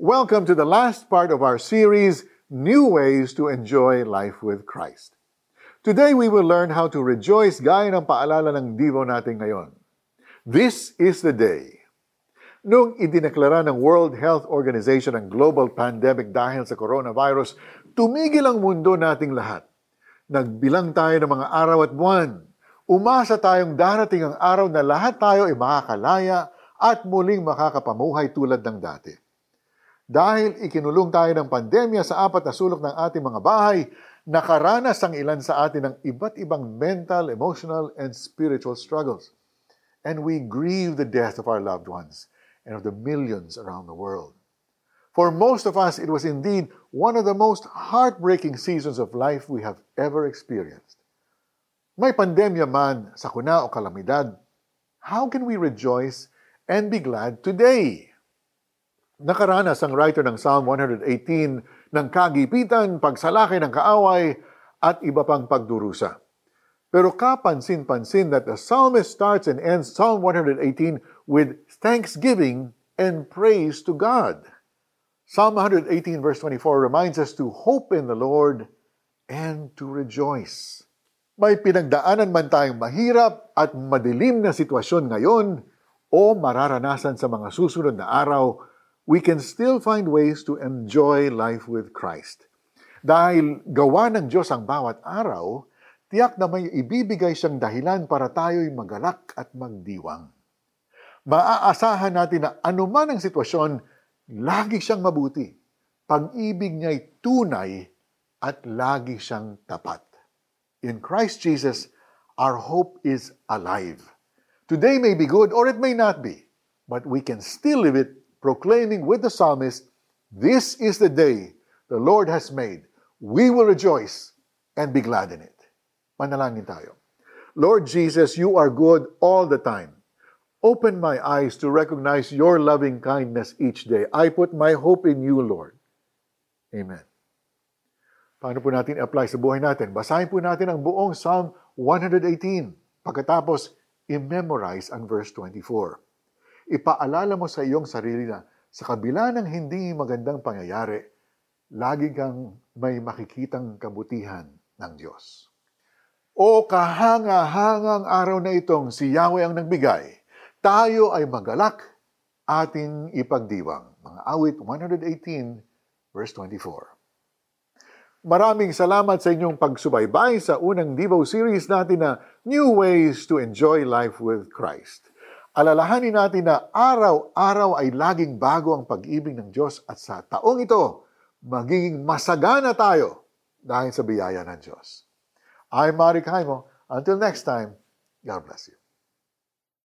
Welcome to the last part of our series, New Ways to Enjoy Life with Christ. Today we will learn how to rejoice gaya ng paalala ng Divo natin ngayon. This is the day. Noong idineklara ng World Health Organization ang global pandemic dahil sa coronavirus, tumigil ang mundo nating lahat. Nagbilang tayo ng mga araw at buwan. Umasa tayong darating ang araw na lahat tayo ay makakalaya at muling makakapamuhay tulad ng dati. Dahil ikinulong tayo ng pandemya sa apat na sulok ng ating mga bahay, nakaranas ang ilan sa atin ng iba't ibang mental, emotional, and spiritual struggles. And we grieve the death of our loved ones and of the millions around the world. For most of us, it was indeed one of the most heartbreaking seasons of life we have ever experienced. May pandemya man, sakuna o kalamidad, how can we rejoice and be glad today? Nakaranas ang writer ng Psalm 118 ng kagipitan, pagsalaki ng kaaway, at iba pang pagdurusa. Pero kapansin-pansin that the psalmist starts and ends Psalm 118 with thanksgiving and praise to God. Psalm 118 verse 24 reminds us to hope in the Lord and to rejoice. May pinagdaanan man tayong mahirap at madilim na sitwasyon ngayon o mararanasan sa mga susunod na araw, we can still find ways to enjoy life with Christ. Dahil gawa ng Diyos ang bawat araw, tiyak na may ibibigay siyang dahilan para tayo'y magalak at magdiwang. Maaasahan natin na anuman ang sitwasyon, lagi siyang mabuti. Pag-ibig niya'y tunay at lagi siyang tapat. In Christ Jesus, our hope is alive. Today may be good or it may not be, but we can still live it proclaiming with the psalmist, This is the day the Lord has made. We will rejoice and be glad in it. Manalangin tayo. Lord Jesus, you are good all the time. Open my eyes to recognize your loving kindness each day. I put my hope in you, Lord. Amen. Paano po natin apply sa buhay natin? Basahin po natin ang buong Psalm 118. Pagkatapos, i-memorize ang verse 24 ipaalala mo sa iyong sarili na sa kabila ng hindi magandang pangyayari, lagi kang may makikitang kabutihan ng Diyos. O kahanga-hangang araw na itong si Yahweh ang nagbigay, tayo ay magalak ating ipagdiwang. Mga awit 118 verse 24. Maraming salamat sa inyong pagsubaybay sa unang Devo series natin na New Ways to Enjoy Life with Christ alalahanin natin na araw-araw ay laging bago ang pag-ibig ng Diyos at sa taong ito, magiging masagana tayo dahil sa biyaya ng Diyos. I'm Mari Kaimo. Until next time, God bless you.